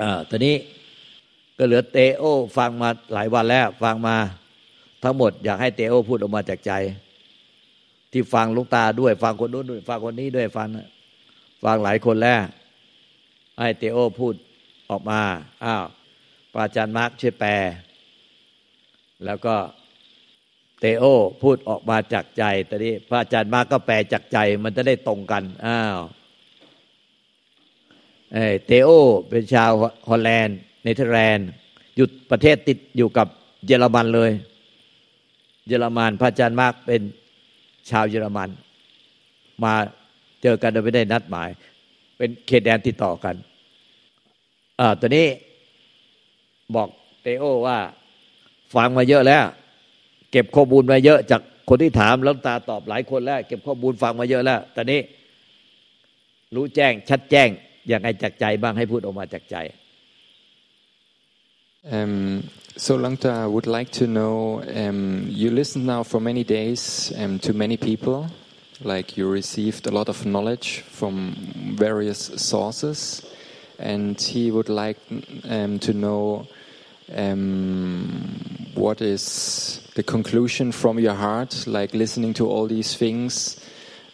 อ่าตอนนี้ก็เหลือเตโอ ฟังมาหลายวันแล้ว ฟังมาทั้งหมด อยากให้เตโอพูดออกมาจากใจ ที่ฟังลูกตาด้วย ฟังคนนู้นด้วย ฟังคนนี้ด้วยฟังฟังหลายคนแล้วให้เตโอพูดออกมาอ้าวปาจารย์มาร์กช่วยแปล แล้วก็เตโอพูดออกมาจากใจตอนนี้พระอาจารย์มาร์กก็แปลจากใจ มันจะได้ตรงกันอ้าว เตโอ เป็นชาวฮอลแลนด์เนเธอร์แลนด์หยุดประเทศติดอยู่กับเยอรมันเลย เยอรมันพระอาจารย์มาร์กเป็นชาวเยอรมัน มาเจอกันโดยไม่ได้นัดหมาย เป็นเขตแดนติดต่อกันอ่าตอนนี้บอกเตโอว่าฟังมาเยอะแล้ว เก็บข้อมูลมาเยอะจากคนที่ถามแล้วตาตอบหลายคนแล้ว เก็บข้อมูลฟังมาเยอะแล้วตอนนี้ รู้แจ้งชัดแจ้ง ย่างไรจากใจบ้างให้พูดออกมาจากใจ Um, so Langta, I would like to know, um, you listened now for many days um, to many people, like you received a lot of knowledge from various sources, and he would like um, to know um, what is the conclusion from your heart, like listening to all these things,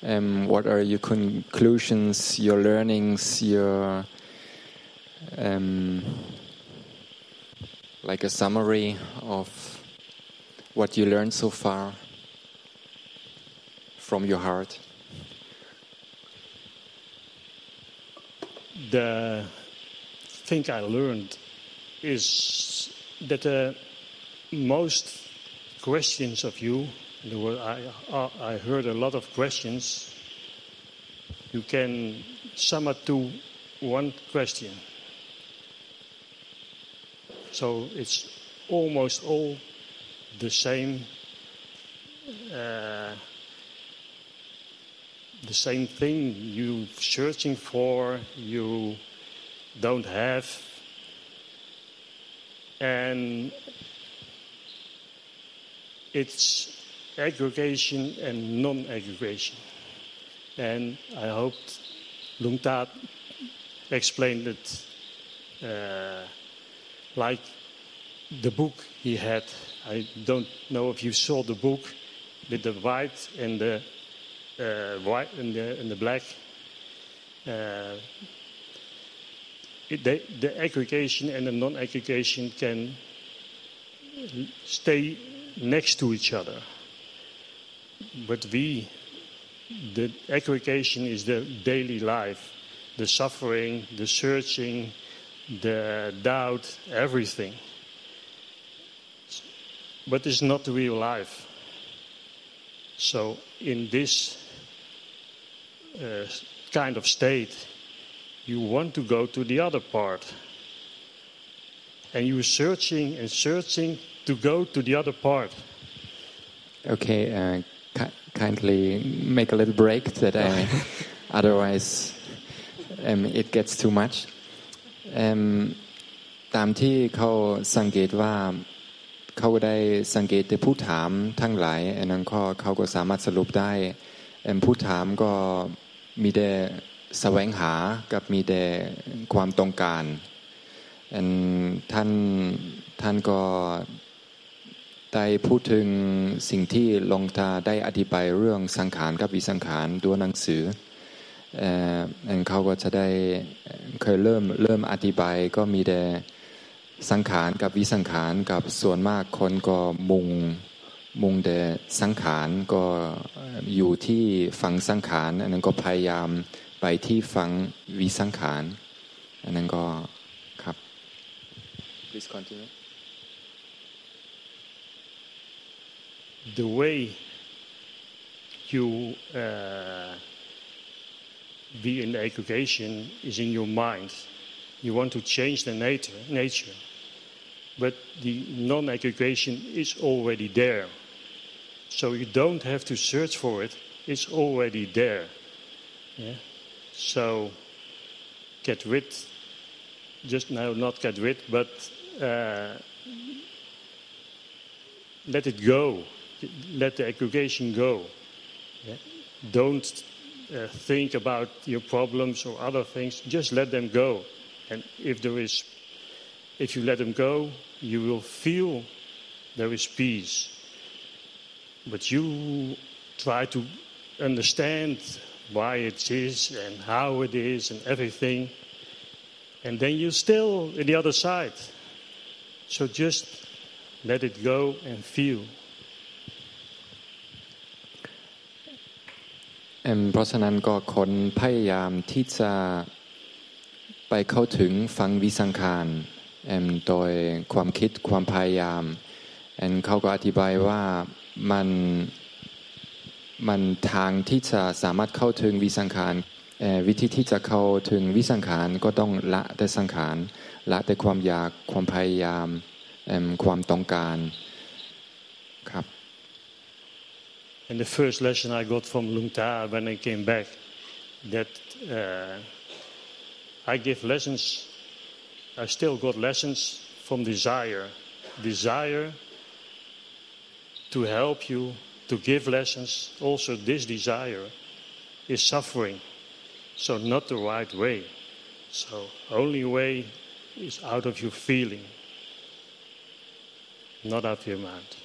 um, what are your conclusions, your learnings, your like a summary of what you learned so far from your heart? The thing I learned is that uh, most questions of you, were, I, I heard a lot of questions, you can sum up to one question. So it's almost all the same. Uh, the same thing you're searching for, you don't have, and it's aggregation and non-aggregation. And I hope Lungtat explained it uh, like the book he had. I don't know if you saw the book with the white and the uh, white and the, and the black. Uh, the, the aggregation and the non-aggregation can stay next to each other. But we, the aggregation is the daily life, the suffering, the searching, the doubt, everything. But it's not real life. So, in this uh, kind of state, you want to go to the other part. And you're searching and searching to go to the other part. Okay, uh, kindly make a little break that I, otherwise um, it gets too much. ตามที่เขาสังเกตว่าเขาได้สังเกตแต่ผู้ถามทั้งหลายอันนั้นก็เขาก็สามารถสรุปได้ผู้ถามก็มีแต่แสวงหากับมีแต่ความต้องการอันท่านท่านก็ ได้พูดถึงสิ่งที่ลงตาได้อธิบายเรื่องสังขารกับวิสังขารด้วยหนังสือเขาก็จะได้เคยเริ่มเริ่มอธิบายก็มีแต่สังขารกับวิสังขารกับส่วนมากคนก็มุงมุงแต่สังขารก็อยู่ที่ฟังสังขารอันนั้นก็พยายามไปที่ฟังวิสังขารอันนั้นก็ครับ please continue the way you uh, be in the aggregation is in your mind. You want to change the nature, nature. but the non-aggregation is already there. So you don't have to search for it; it's already there. Yeah? So get rid, just now not get rid, but uh, let it go. Let the aggregation go. Yeah? Don't uh, think about your problems or other things, just let them go. And if there is, if you let them go, you will feel there is peace. But you try to understand why it is and how it is and everything. And then you're still in the other side. So just let it go and feel. เอิ่มเพราะฉะนั้นก็คนพยายามที่จะไปเข้าถึงฟังวิสังขารเอิ่มโดยความคิดความพยายามเอิ่มเขาก็อธิบายว่ามันมันทางที่จะสามารถเข้าถึงวิสังขารวิธีที่จะเข้าถึงวิสังขารก็ต้องละแต่สังขารละแต่ความอยากความพยายามเอิ่มความต้องการ And the first lesson I got from Lungta when I came back, that uh, I give lessons, I still got lessons from desire. Desire to help you to give lessons. Also, this desire is suffering, so not the right way. So, only way is out of your feeling, not out of your mind.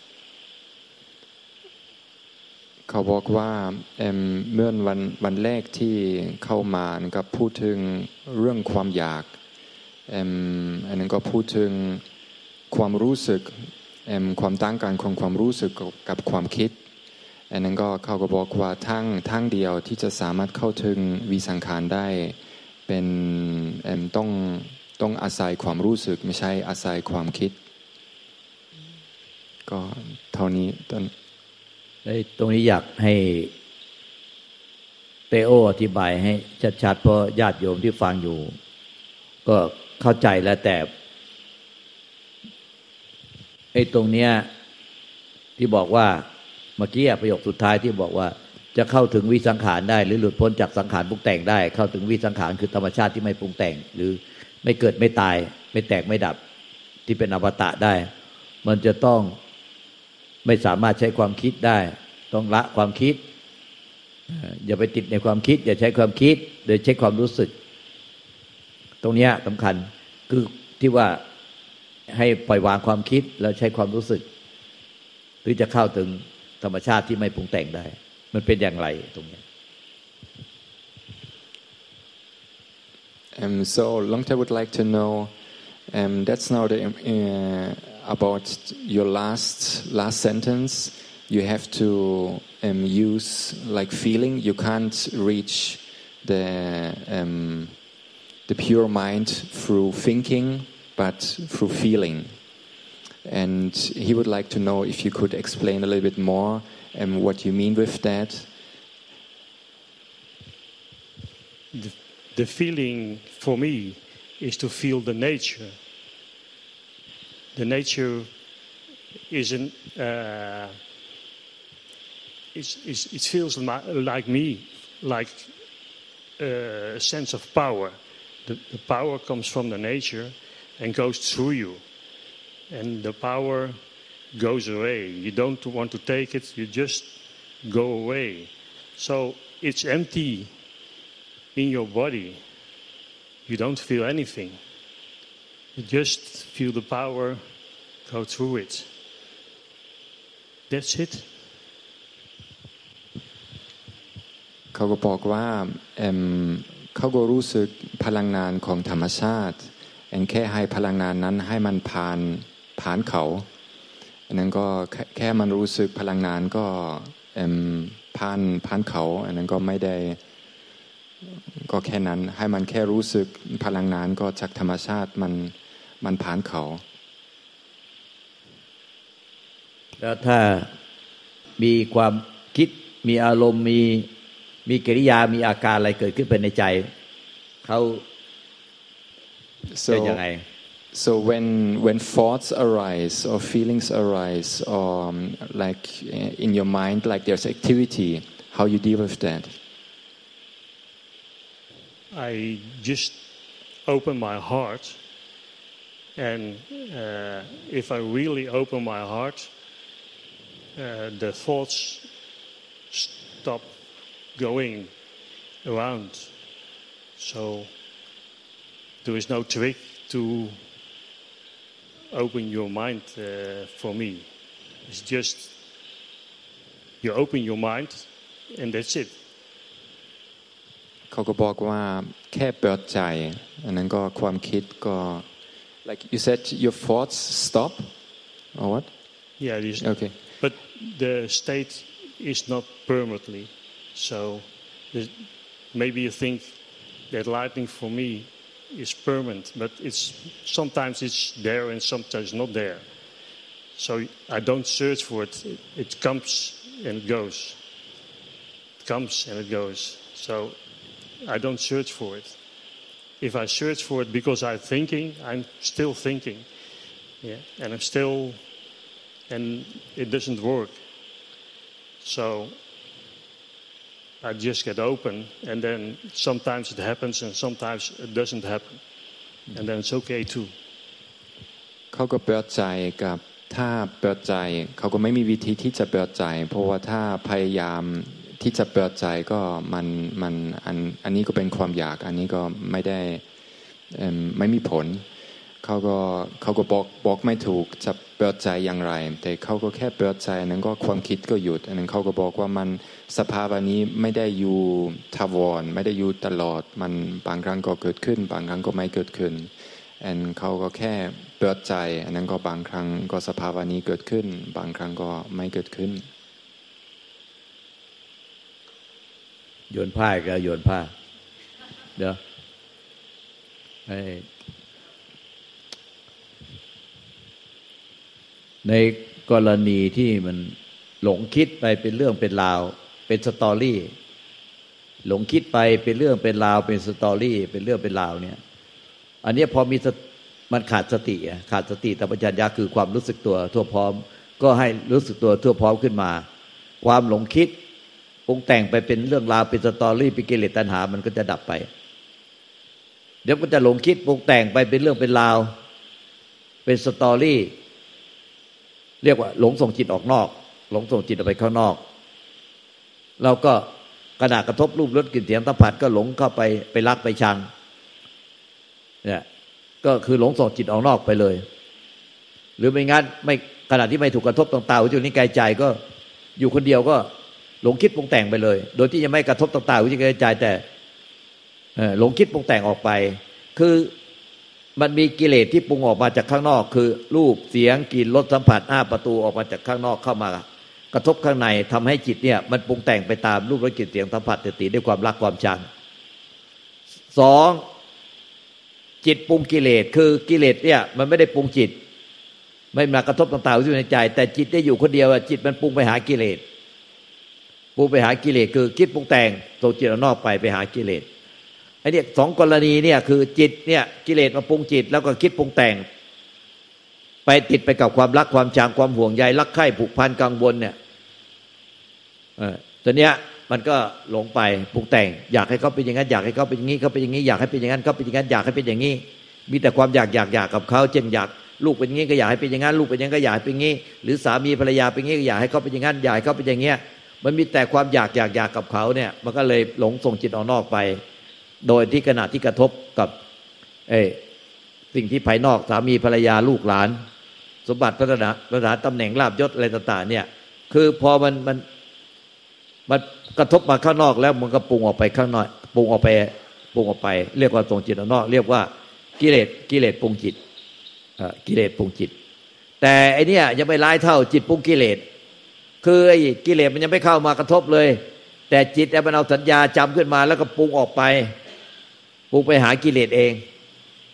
เขาบอกว่าเอิ่มเมื่อวันวันแรกที่เข้ามานะครับพูดถึงเรื่องความอยากเอิ่มอันนั้นก็พูดถึงความรู้สึกเอิ่มความตั้งการของความรู้สึกกับความคิดอันนั้นก็เขาก็บอกว่าทั้งทั้งเดียวที่จะสามารถเข้าถึงวิสังขารได้เป็นเอิ่มต้องต้องอาศัยความรู้สึกไม่ใช่อาศัยความคิด ก็เท่านี้ตอน ตรงนี้อยากให้เตโออธิบายให้ชัดๆเพราะญาติโยมที่ฟังอยู่ ก็เข้าใจแล้วแต่ไอ้ตรงเนี้ยที่บอกว่าเมื่อกี้ประโยคสุดท้ายที่บอกว่า จะเข้าถึงวิสังขารได้ หรือหลุดพ้นจากสังขารปรุงแต่งได้ เข้าถึงวิสังขารคือธรรมชาติที่ไม่ปรุงแต่ง หรือไม่เกิดไม่ตาย ไม่แตกไม่ดับที่เป็นอวตะได้ มันจะต้อง ไม่สามารถใช้ความคิดได้ ต้องละความคิด อย่าไปติดในความคิด อย่าใช้ความคิดโดยใช้ความรู้สึก ตรงนี้สำคัญคือที่ว่าให้ปล่อยวางความคิดแล้วใช้ความรู้สึกหรือจะเข้าถึงธรรมชาติที่ไม่ปรุงแต่งได้ มันเป็นอย่างไรตรงนี้ Um, so Longta would like to know. Um, that's now the, uh, about your last last sentence. You have to um, use like feeling. You can't reach the um, the pure mind through thinking, but through feeling. And he would like to know if you could explain a little bit more um, what you mean with that. the, the feeling for me is to feel the nature. The nature isn't. Uh, it's, it's, it feels like me, like uh, a sense of power. The, the power comes from the nature and goes through you, and the power goes away. You don't want to take it; you just go away. So it's empty in your body, you don't feel anything. You just feel the power go through it. That's it. เขาก็บอกว่าเอิ่มเขาก็รู้สึกพลังงานของธรรมชาติแค่ให้พลังงานนั้นให้มันผ่านผ่านเขาอันนั้นก็แค่มันรู้สึกพลังงานก็ผ่านผ่านเขาอันนั้นก็ไม่ได้ก็แค่นั้นให้มันแค่รู้สึกพลังงานก็จากธรรมชาติมันมันผ่านเขา แล้วถ้ามีความคิดมีอารมณ์มีมีกิริยามีอาการอะไรเกิดขึ้นเป็นในใจเขา so เป็นยังไง So when when thoughts arise or feelings arise or um, like uh, in your mind like there's activity, how you deal with that? I just open my heart, and uh, if I really open my heart, uh, the thoughts stop going around. So there is no trick to open your mind uh, for me. It's just you open your mind and that's it. เขาก็บอกว่าแค่เปิดใจอันนั้นก็ความคิดก็ like you said your thoughts stop or what Yeah, it is. okay but the state is not permanently. So maybe you think that lightning for me is permanent, but it's sometimes it's there and sometimes not there. So I don't search for it. It, it comes and it goes. It comes and it goes. So I don't search for it. If I search for it because I'm thinking, I'm still thinking. Yeah, and I'm still and it doesn't work. So I just get open, and then sometimes it happens, and sometimes it doesn't happen, and then it's okay too. เขาก็เปิดใจกับถ้าเปิดใจเขาก็ไม่มีวิธีที่จะเปิดใจ เพราะว่าถ้าพยายามที่จะเปิดใจก็มันมันอันอันนี้ก็เป็นความอยาก อันนี้ก็ไม่ได้ไม่มีผลเขาก็เขาก็บอกบอกไม่ถูกจะ เปิดใจอย่างไร แต่เขาก็แค่เปิดใจอันนั้นก็ความคิดก็หยุด อันนั้นเขาก็บอกว่ามันสภาวะนี้ไม่ได้อยู่ทาวร ไม่ได้อยู่ตลอด มันบางครั้งก็เกิดขึ้น บางครั้งก็ไม่เกิดขึ้นอันเขาก็แค่เปิดใจ อันนั้นก็บางครั้งก็สภาวะนี้เกิดขึ้น บางครั้งก็ไม่เกิดขึ้น โยนผ้าก็โยนผ้าเดี๋ยว ในกรณีที่มันหลงคิดไปเป็นเรื่องเป็นราว เป็นสตอรี่ หลงคิดไปเป็นเรื่องเป็นราว เป็นสตอรี่ เป็นเรื่องเป็นราวเนี่ย อันนี้พอมีมันขาดสติขาดสติแต่ปัญญาคือความรู้สึกตัวทั่วพร้อม ก็ให้รู้สึกตัวทั่วพร้อมขึ้นมา ความหลงคิดปรุงแต่งไปเป็นเรื่องราวเป็นสตอรี่เป็นกิเลสตัณหา มันก็จะดับไป เดี๋ยวก็จะหลงคิดปรุงแต่งไปเป็นเรื่องเป็นราว เป็นสตอรี่ เรียกว่า หลงส่งจิตออกนอก หลงส่งจิตออกไปข้างนอก เราก็ขณะกระทบรูปรสกลิ่นเสียงสัมผัสก็หลงเข้าไปไปรักไปชังเนี่ยก็คือหลงส่งจิตออกนอกไปเลย หรือไม่งั้นไม่ขณะที่ไม่ถูกกระทบต่างๆวิจุนี้กายใจก็อยู่คนเดียวก็หลงคิดปรุงแต่งไปเลย โดยที่ยังไม่กระทบต่างๆวิจุนี้กายใจแต่หลงคิดปรุงแต่งออกไป คือ มันมีกิเลสที่ปรุงออกมาจากข้างนอก คือ รูปเสียงกลิ่นรสสัมผัสห้าประตูออกมาจากข้างนอกเข้ามากระทบข้างในทำให้จิตเนี่ย มันปรุงแต่งไปตามรูปรสกลิ่นเสียงสัมผัสติด้วยความรักความชังสองจิตปรุงกิเลสคือกิเลสเนี่ยมันไม่ได้ปรุงจิต ไม่มากระทบต่างๆที่อยู่ในใจ แต่จิตได้อยู่คนเดียวจิตมันปรุงไปหากิเลสปรุงไปหากิเลสคือคิดปรุงแต่งส่งจิตนอกไปไปหากิเลส ไอ้เนี่ยสองกรณีเนี่ยคือจิตเนี่ยกิเลสมาปรุงจิต แล้วก็คิดปรุงแต่ง ไปติดไปกับความรักความชังความห่วงใยรักใคร่ผูกพันกังวลเนี่ยเออตัวเนี้ยมันก็หลงไปปรุงแต่ง อยากให้เขาเป็นอย่างนั้นอยากให้เขาเป็นอย่างนี้เขาเป็นอย่างนี้อยากให้เป็นอย่างนั้นเขาเป็นอย่างนั้นอยากให้เป็นอย่างนี้ มีแต่ความอยากอยากอยากกับเขาเช่นอยากลูกเป็นอย่างนี้ก็อยากให้เป็นอย่างนั้นลูกเป็นอย่างนั้นก็อยากให้เป็นอย่างนี้ หรือสามีภรรยาเป็นอย่างนี้ก็อยากให้เขาเป็นอย่างนั้นอยากให้เขาเป็นอย่างเงี้ยมันมีแต่ความอยากอยากอยากกับเขาเนี่ย มันก็เลยหลงส่งจิตออกนอกไป โดยที่ขณะที่กระทบกับเอสิ่งที่ภายนอกสามีภรรยาลูกหลาน สมบัติพัฒนาพัฒนาตำแหน่งลาบยศอะไรต่างๆเนี่ย คือพอมันมันมันกระทบมาข้างนอกแล้วมันก็ปรุงออกไปข้างนอกปรุงออกไปปรุงออกไป เรียกว่าส่งจิตออกนอก เรียกว่ากิเลสกิเลสปรุงจิตอ่อกิเลสปรุงจิต แต่ไอเนี้ยยังไม่ร้ายเท่าจิตปรุงกิเลสคือไอ้กิเลสมันยังไม่เข้ามากระทบเลย แต่จิตมันเอาสัญญาจำขึ้นมาแล้วก็ปรุงออกไป ปรุงไปหากิเลสเอง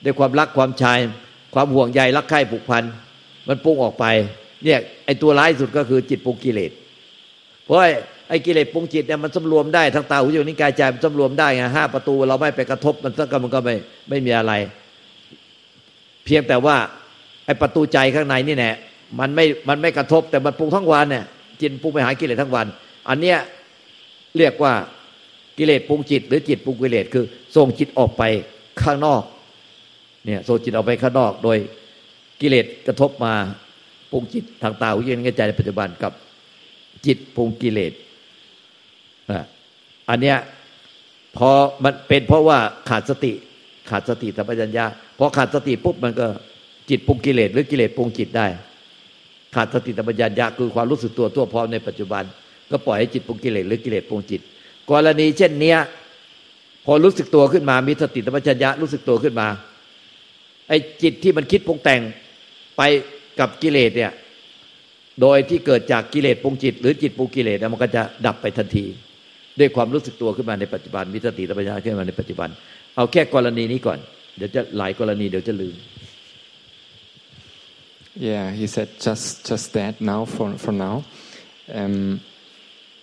ด้วยความรักความชาย ความห่วงใยรักใคร่ผูกพัน มันปรุงออกไป เนี่ยไอ้ตัวร้ายสุดก็คือจิตปรุงกิเลส เพราะไอ้กิเลสปรุงจิตเนี่ยมันสำรวมได้ทั้งตาหูจมูกนิ้วกายใจมันสำรวมได้ไงห้าประตูเราไม่ไปกระทบมันสักมันก็ไม่ไม่มีอะไร เพียงแต่ว่าไอ้ประตูใจข้างในนี่แหละมันไม่มันไม่กระทบแต่มันปรุงทั้งวันเนี่ยจิตปรุงไปหากิเลสทั้งวัน อันเนี้ยเรียกว่า กิเลสปรุงจิต หรือจิตปรุงกิเลสคือส่งจิตออกไปข้างนอกเนี่ยส่งจิตออกไปข้างนอก โดยกิเลสกระทบมาปรุงจิตทางตาหูจมูกใจในปัจจุบันกับจิตปรุงกิเลสอันเนี้ยพอมันเป็นเพราะว่าขาดสติขาดสติสัมปชัญญะพอขาดสติปุ๊บมันก็จิตปรุงกิเลสหรือกิเลสปรุงจิตได้ ขาดสติสัมปชัญญะคือความรู้สึกตัวทั่วพร้อมในปัจจุบัน ก็ปล่อยให้จิตปรุงกิเลสหรือกิเลสปรุงจิต กรณีเช่นเนี้ย พอรู้สึกตัวขึ้นมามีสติสัมปชัญญะรู้สึกตัวขึ้นมา ไอ้จิตที่มันคิดปรุงแต่งไปกับกิเลสเนี่ย โดยที่เกิดจากกิเลสปรุงจิต หรือจิตปรุงกิเลสมันก็จะดับไปทันที ด้วยความรู้สึกตัวขึ้นมาในปัจจุบันมีสติสัมปชัญญะขึ้นมาในปัจจุบัน เอาแค่กรณีนี้ก่อน เดี๋ยวจะหลายกรณีเดี๋ยวจะลืม Yeah, he said just just that now for for now. Um,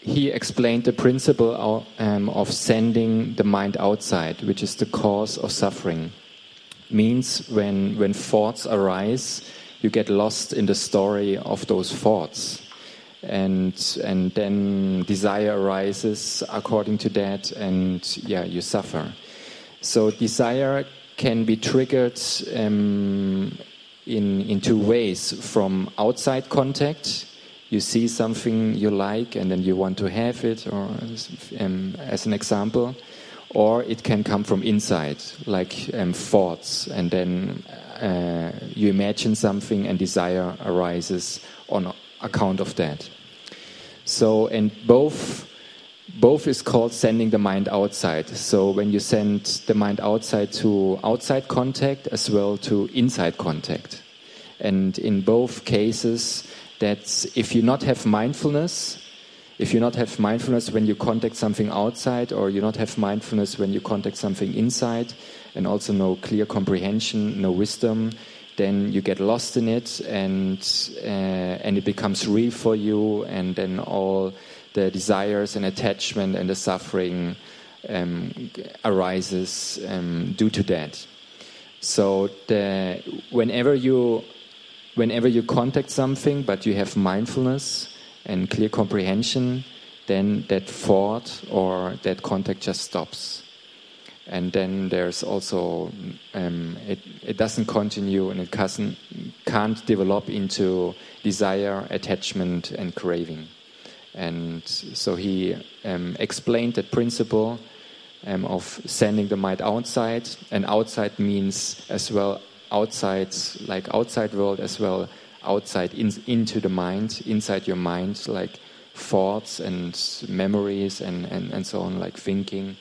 he explained the principle of, um, of sending the mind outside, which is the cause of suffering. Means when when thoughts arise, you get lost in the story of those thoughts. And, and then desire arises according to that, and yeah, you suffer. So, desire can be triggered um, in, in two ways from outside contact. You see something you like, and then you want to have it, or um, as an example or it can come from inside, like um, thoughts, and then uh, you imagine something and desire arises on account of that. So, and both both is called sending the mind outside. So when you send the mind outside to outside contact as well to inside contact. And in both cases, that's if you not have mindfulness, if you not have mindfulness when you contact something outside, or you not have mindfulness when you contact something inside, and also no clear comprehension, no wisdom, then you get lost in it, and uh, and it becomes real for you, and then all the desires and attachment and the suffering um, arises um, due to that. So the, whenever you whenever you contact something, but you have mindfulness and clear comprehension, then that thought or that contact just stops. And then there's also, um, it, it doesn't continue and it doesn't, can't develop into desire, attachment, and craving. And so he um, explained that principle um, of sending the mind outside, and outside means as well outside, like outside world as well, outside in, into the mind, inside your mind, like thoughts and memories and, and, and so on, like thinking.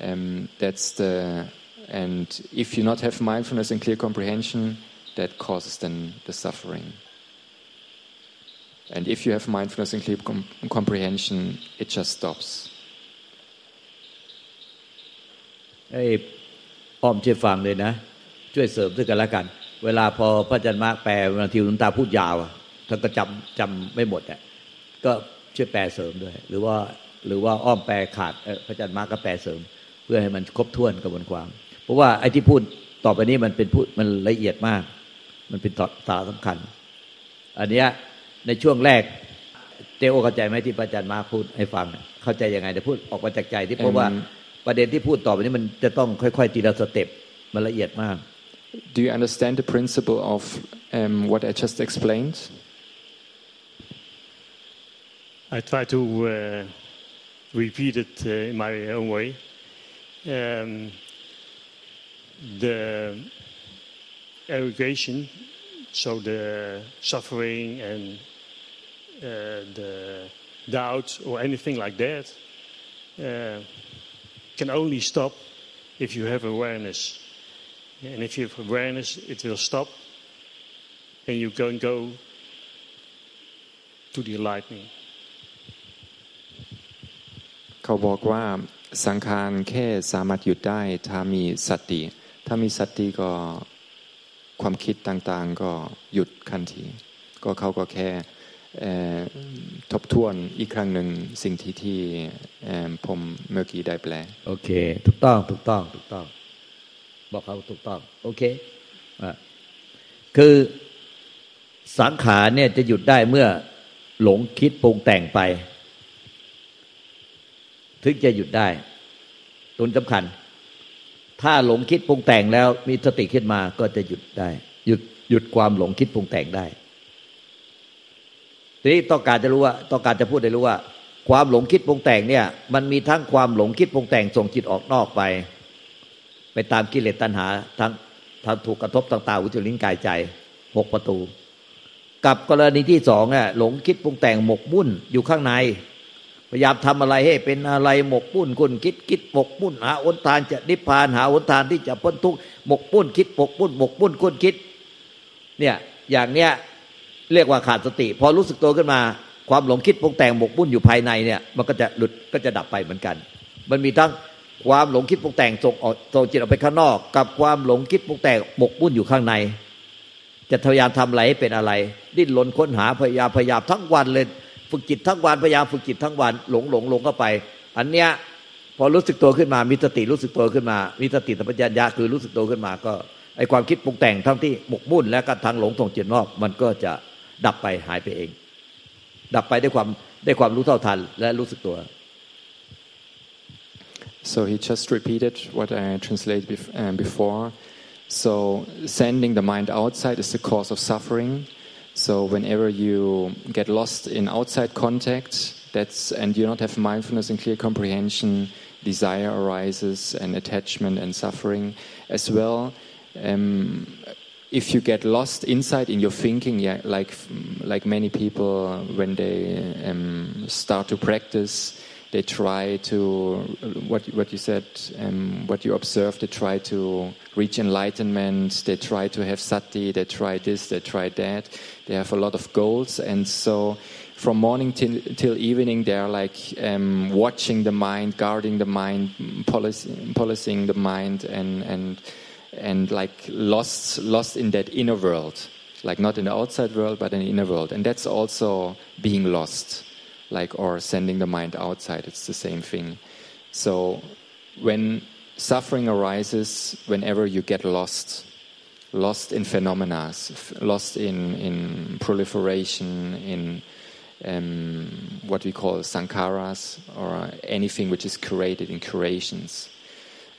Um, that's the and if you not have mindfulness and clear comprehension, that causes then the suffering. And if you have mindfulness and clear com- comprehension, it just stops. ไอ้อ้อมช่วยฟังเลยนะ ช่วยเสริมด้วยกันละกัน เวลาพอพระอาจารย์มาแปลบางทีหลวงตาพูดยาวท่านก็จำจำไม่หมดอะก็ช่วยแปลเสริมด้วย หรือว่าหรือว่าอ้อมแปลขาดพระอาจารย์มากก็แปลเสริม เพื่อให้มันครบถ้วนกระบวนความ เพราะว่าไอ้ที่พูดต่อไปนี้มันเป็นพูดมันละเอียดมาก มันเป็นสาระสำคัญ อันเนี้ยในช่วงแรกเตโอเข้าใจไหมที่พระอาจารย์มาพูดให้ฟัง เข้าใจยังไงเดี๋ยวพูดออกมาจากใจที่เพราะว่าประเด็นที่พูดต่อไปนี้มันจะต้องค่อย ๆ ทีละสเต็ปมันละเอียดมาก Do you understand the principle of um, what I just explained? I try to uh, repeat it uh, in my own way. Um, the irrigation, so the suffering and uh, the doubt or anything like that, uh, can only stop if you have awareness. And if you have awareness, it will stop and you can go to the enlightenment. เขาบอกว่าสังขารแค่สามารถหยุดได้ถ้ามีสติ ถ้ามีสติก็ความคิดต่างๆ ก็หยุดทันที ก็เขาก็แค่ทบทวนอีกครั้งหนึ่งสิ่งที่ที่ผมเมื่อกี้ได้แปล โอเค ถูกต้อง ถูกต้อง ถูกต้อง บอกเขาถูกต้อง โอเคอคือสังขารเนี่ยจะหยุดได้เมื่อหลงคิดปรุงแต่งไป ถึงจะหยุดได้ตุนสำคัญ ถ้าหลงคิดปรุงแต่งแล้วมีสติขึ้นมาก็จะหยุดได้ หยุดหยุดความหลงคิดปรุงแต่งได้ทีนี้ต้องการจะรู้ว่าต้องการจะพูดได้รู้ว่า ความหลงคิดปรุงแต่งเนี่ย มันมีทั้งความหลงคิดปรุงแต่งส่งจิตออกนอกไป ไปตามกิเลสตัณหาทางทางถูกกระทบต่างๆอุจลิ้นกายใจหกประตู กับกรณีที่สองเนี่ยหลงคิดปรุงแต่งหมกมุ่นอยู่ข้างใน พยายามทำอะไรให้เป็นอะไรหมกมุ่นคุณคิดคิดหมกมุ่นหาอนทานจะนิพพานหาอนทานที่จะพ้นทุกข์หมกมุ่นคิดหมกมุ่นหมกมุ่นคุณคิด เนี่ยอย่างเนี้ยเรียกว่าขาดสติ พอรู้สึกตัวขึ้นมา ความหลงคิดปรุงแต่งหมกมุ่นอยู่ภายในเนี่ย มันก็จะหลุดก็จะดับไปเหมือนกัน มันมีทั้ง ความหลงคิดปรุงแต่งส่งออกส่งจิตออกไปข้างนอก กับความหลงคิดปรุงแต่งหมกมุ่นอยู่ข้างใน จะพยายามทำอะไรให้เป็นอะไร ดิ้นรนค้นหาพยายามพยายามทั้งวันเลย ฝึกจิตทั้งวันพยายามฝึกจิตทั้งวันหลงหลงหลงเข้าไป อันเนี้ยพอรู้สึกตัวขึ้นมามีสติรู้สึกตัวขึ้นมา มีสติสัมปชัญญะคือรู้สึกตัวขึ้นมาก็ไอความคิดปรุงแต่งทั้งที่หมกมุ่นและก็ทางหลงส่งจิตนอก มันก็จะดับไปหายไปเอง ดับไปด้วยความได้ความรู้เท่าทันและรู้สึกตัว So he just repeated what I translated bef- uh, before. So sending the mind outside is the cause of suffering. So whenever you get lost in outside contact, that's and you don't have mindfulness and clear comprehension, desire arises and attachment and suffering as well. Um, if you get lost inside in your thinking, yeah, like like many people when they um, start to practice, they try to what what you said, um, what you observed. They try to reach enlightenment. They try to have sati. They try this. They try that. They have a lot of goals, and so from morning till, till evening, they are like um, watching the mind, guarding the mind, policing, policing the mind, and and and like lost lost in that inner world, like not in the outside world, but in the inner world, and that's also being lost like or sending the mind outside it's the same thing. So when suffering arises whenever you get lost lost in phenomena lost in in proliferation in um, what we call sankharas or anything which is created in creations.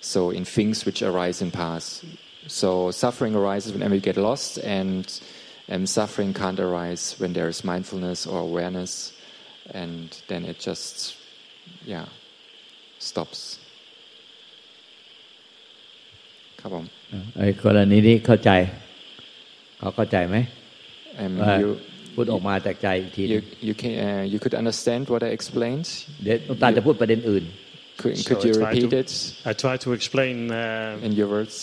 So in things which arise and pass so suffering arises whenever you get lost and um, suffering can't arise when there is mindfulness or awareness and then it just yeah stops ครับผม ไอ้กรณีนี้เข้าใจ เขาเข้าใจไหม um, ว่า you พูดออกมาจากใจอีกที you you can uh, you could understand what I explained เดี๋ยวตาจะพูดประเด็นอื่น could, So could I you try repeat to- it I try to explain uh, in your words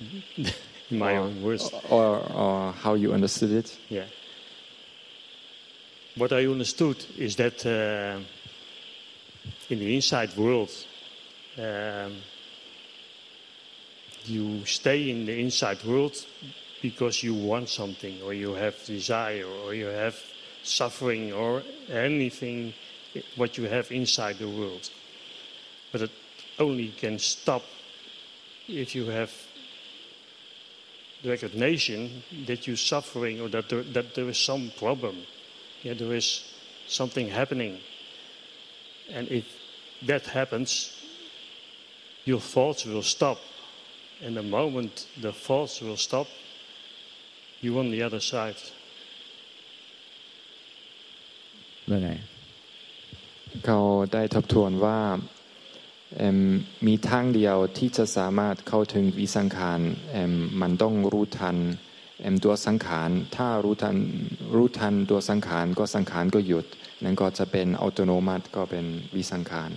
in my or, own words. or or how you understood it Yeah. What I understood is that uh, in the inside world, um, you stay in the inside world because you want something, or you have desire, or you have suffering, or anything what you have inside the world. But it only can stop if you have the recognition that you're suffering or that there, that there is some problem Yeah, there is something happening. And if that happens, your thoughts will stop. And the moment the thoughts will stop, you're on the other side. ว่าไง เขาได้ทบทวนว่าเอิ่มมีทางเดียวที่จะสามารถเข้าถึงวิสังขารเอิ่มมันต้องรู้ทันเอิ่ม ตัวสังขารถ้ารู้ทันรู้ทันตัวสังขารก็สังขารก็หยุด นั่นก็จะเป็นอัตโนมัติก็เป็นวิสังขาร